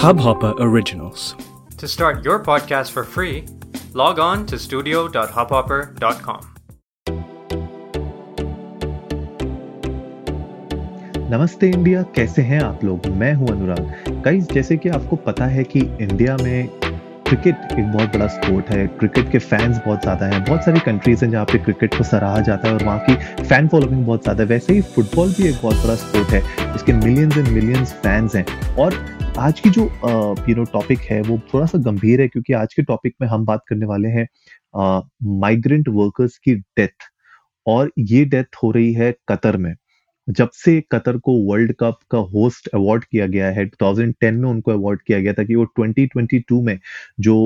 Hubhopper Originals. To start your podcast for free, log on to studio.hubhopper.com. नमस्ते India कैसे हैं आप लोग मैं हूँ अनुराग गाइस जैसे कि आपको पता है कि इंडिया में क्रिकेट एक बहुत बड़ा स्पोर्ट है। क्रिकेट के फैंस बहुत ज़्यादा हैं। बहुत सारी कंट्रीज़ हैं जहाँ पे क्रिकेट को सराहा जाता है और वहाँ की फ़ैन फॉलोइंग बहुत ज़्यादा है। वैसे ही फुटबॉल भी एक बहुत बड़ा स्पोर्ट है, जिसके मिलियंस एंड मिलियंस फैंस हैं। और आज की जो यू नो टॉपिक है, वो थोड़ा सा गंभीर है क्योंकि आज के टॉपिक में हम बात करने वाले हैं माइग्रेंट वर्कर्स की डेथ और ये डेथ हो रही है कतर में। जब से कतर को वर्ल्ड कप का होस्ट अवार्ड किया गया है 2010 में उनको अवार्ड किया गया था कि वो 2022 में जो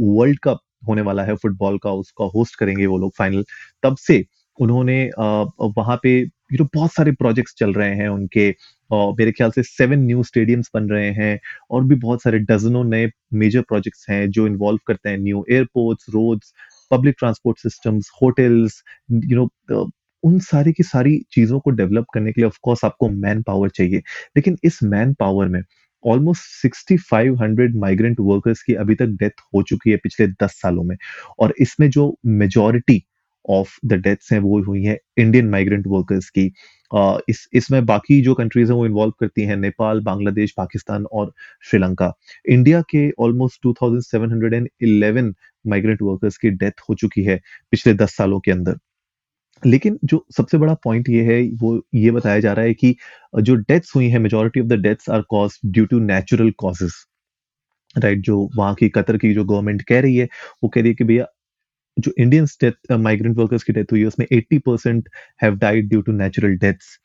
वर्ल्ड कप होने वाला है फुटबॉल का, उसका होस्ट करेंगे वो लोग फाइनल तब से उन्होंने वहाँ पे यू नो बहुत सारे प्रोजेक्ट्स चल रहे हैं उनके। और मेरे ख्याल से सेवन न्यू स्टेडियम्स बन रहे हैं और भी बहुत सारे डजनों नए मेजर प्रोजेक्ट्स हैं जो इन्वॉल्व करते हैं। New airports roads public transport systems hotels you know उन सारी की सारी चीज़ों को डेवलप करने के लिए ऑफकोर्स आपको मैन पावर चाहिए। लेकिन इस मैन पावर में ऑलमोस्ट 6500 माइग्रेंट वर्कर्स की अभी तक डेथ हो चुकी है पिछले 10 सालों में। और इसमें जो मेजोरिटी ऑफ़ द डेथ्स हैं, वो हुई हैं इंडियन माइग्रेंट वर्कर्स की। इस, इसमें बाकी जो कंट्रीज़ हैं, वो इन्वॉल्व करती हैं नेपाल, बांग्लादेश, पाकिस्तान और श्रीलंका। इंडिया के ऑलमोस्ट 2711 माइग्रेंट वर्कर्स की डेथ हो चुकी है पिछले 10 सालों के अंदर। लेकिन जो सबसे बड़ा पॉइंट ये है, वो ये बताया जा रहा है कि जो डेथ्स हुई है majority of the deaths are cause due to natural causes right जो वहाँ की, कतर की जो गवर्नमेंट कह रही है, वो कह रही है कि भैया, जो इंडियन डेथ माइग्रेंट वर्कर्स की डेथ हुई है, उसमें 80 percent have died due to natural deaths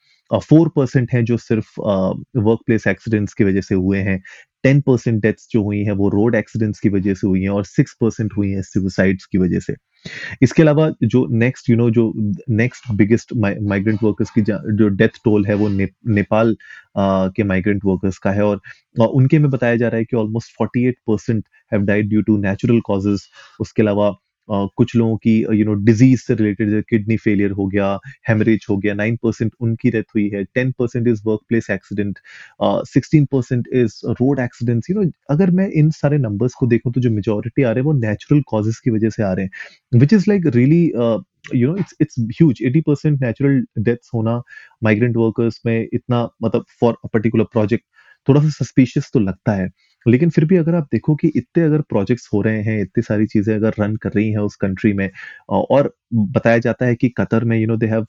four percent है जो सिर्फ़ वर्क प्लेस एक्सीडेंट्स की वजह से हुए हैं। टेन परसेंट डेथ्स जो हुई हैं, वो रोड एक्सीडेंट्स की वजह से हुई हैं, और सिक्स परसेंट हुई हैं सुसाइड्स की वजह से। इसके अलावा जो नेक्स्ट यू नो जो नेक्स्ट बिगेस्ट माइग्रेंट वर्कर्स की जो डेथ टोल है वो ने, नेपाल आ, के माइग्रेंट वर्कर्स का है और आ, उनके में बताया जा रहा है कि almost 48 percent have died due to natural causes उसके अलावा कुछ लोगों की यू नो डिज़ीज़ से रिलेटेड किडनी फेलियर हो गया हेमरेज हो गया नाइन परसेंट उनकी डेथ हुई है ten percent is work place accident sixteen percent is road accidents you know अगर मैं इन सारे नंबर्स को देखूँ तो जो मेजोरिटी आ रहे हैं वो नेचुरल कॉजेज की वजह से आ रहे हैं which is like really you know it's it's huge eighty percent natural deaths होना माइग्रेंट वर्कर्स में इतना मतलब फॉर अ पर्टिकुलर प्रोजेक्ट थोड़ा सा सस्पिशियस तो लगता है लेकिन फिर भी अगर आप देखो कि इतने अगर प्रोजेक्ट्स हो रहे हैं, इतनी सारी चीज़ें अगर रन कर रही हैं उस कंट्री में और बताया जाता है कि कतर में you know they have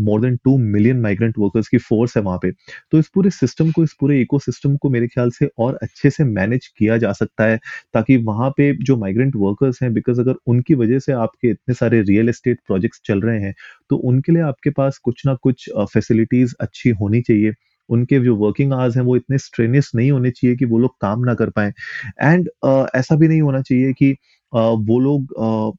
more than two million migrant workers की फोर्स है वहाँ पे तो इस पूरे सिस्टम को, इस पूरे इकोसिस्टम को मेरे ख्याल से और अच्छे से मैनेज किया जा सकता है, ताकि वहाँ पे जो माइग्रेंट वर्कर्स हैं बिकॉज़ अगर उनकी वजह से आपके इतने सारे रियल एस्टेट प्रोजेक्ट्स चल रहे हैं तो उनके लिए आपके पास कुछ ना कुछ फैसिलिटीज़ अच्छी होनी चाहिए। उनके जो वर्किंग आवर्स हैं वो इतने स्ट्रेनियस नहीं होने चाहिए कि वो लोग काम ना कर पाए। एंड uh, ऐसा भी नहीं होना चाहिए कि uh, वो लोग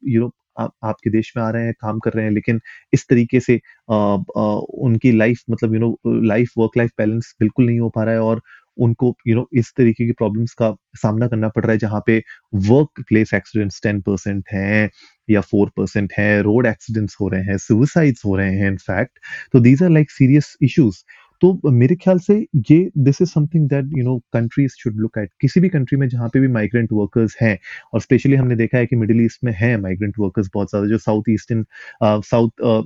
यू नो आप, आपके देश में आ रहे हैं काम कर रहे हैं लेकिन इस तरीके से आ, आ, उनकी लाइफ मतलब you know life work life balance बिल्कुल नहीं हो पा रहा है और उनको यू नो इस तरीके की प्रॉब्लम्स का सामना करना पड़ रहा है जहाँ पे work place accidents ten percent हैं या फोर परसेंट है रोड एक्सीडेंट्स हो रहे हैं सुसाइड्स हो रहे हैं इनफैक्ट तो these are like serious issues तो मेरे ख्याल से ये this is something that you know countries should look at किसी भी कंट्री में जहाँ पे भी माइग्रेंट वर्कर्स हैं, और स्पेशली हमने देखा है कि मिडिल ईस्ट में है माइग्रेंट वर्कर्स बहुत ज़्यादा, जो south eastern south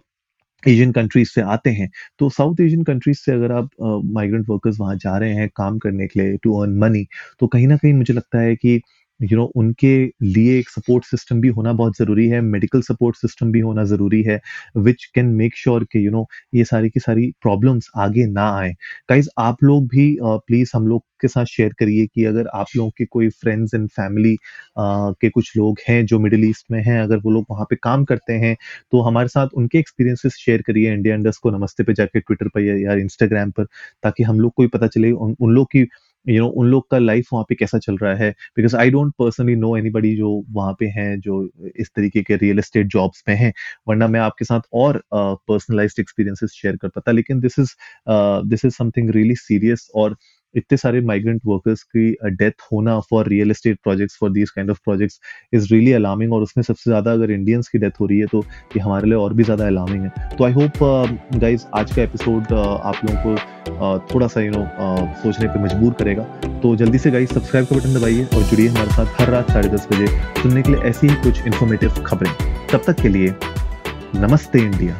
Asian countries से आते हैं। तो साउथ एशियन कंट्रीज़ से अगर आप माइग्रेंट वर्कर्स वहाँ जा रहे हैं काम करने के लिए टू अर्न मनी तो कहीं ना कहीं मुझे लगता है कि यू नो उनके लिए एक सपोर्ट सिस्टम भी होना बहुत ज़रूरी है मेडिकल सपोर्ट सिस्टम भी होना ज़रूरी है विच कैन मेक श्योर कि यू नो ये सारी की सारी प्रॉब्लम्स आगे ना आए। गाइज़ आप लोग भी प्लीज़ हम लोग के साथ शेयर करिए कि अगर आप लोगों के कोई फ्रेंड्स एंड फैमिली के कुछ लोग हैं जो मिडिल ईस्ट में हैं अगर वो लोग वहाँ पे काम करते हैं तो हमारे साथ उनके एक्सपीरियंसेस शेयर करिए इंडिया इंडस्ट को नमस्ते पे जाके ट्विटर पर या इंस्टाग्राम पर ताकि हम लोग को भी पता चले उन, उन लोग की यू नो उन लोग का लाइफ वहाँ पे कैसा चल रहा है? Because I don't personally know anybody जो वहाँ पे हैं, जो इस तरीके के रियल एस्टेट जॉब्स में हैं, वरना मैं आपके साथ और पर्सनलाइज्ड एक्सपीरियंसेस शेयर करता पाता। लेकिन this is this is something really serious और इतने सारे माइग्रेंट वर्कर्स की डेथ होना for real estate projects for these kind of projects is really alarming और उसमें सबसे ज़्यादा अगर इंडियंस की डेथ हो रही है तो ये हमारे लिए और भी ज़्यादा अलार्मिंग है। तो आई होप गाइज़ आज का एपिसोड uh, आप लोगों को uh, थोड़ा सा यू नो uh, सोचने पर मजबूर करेगा। तो जल्दी से गाइज़ सब्सक्राइब का बटन दबाइए और जुड़िए हमारे साथ हर रात साढ़े दस बजे सुनने के लिए ऐसी ही कुछ इन्फॉर्मेटिव खबरें। तब तक के लिए नमस्ते इंडिया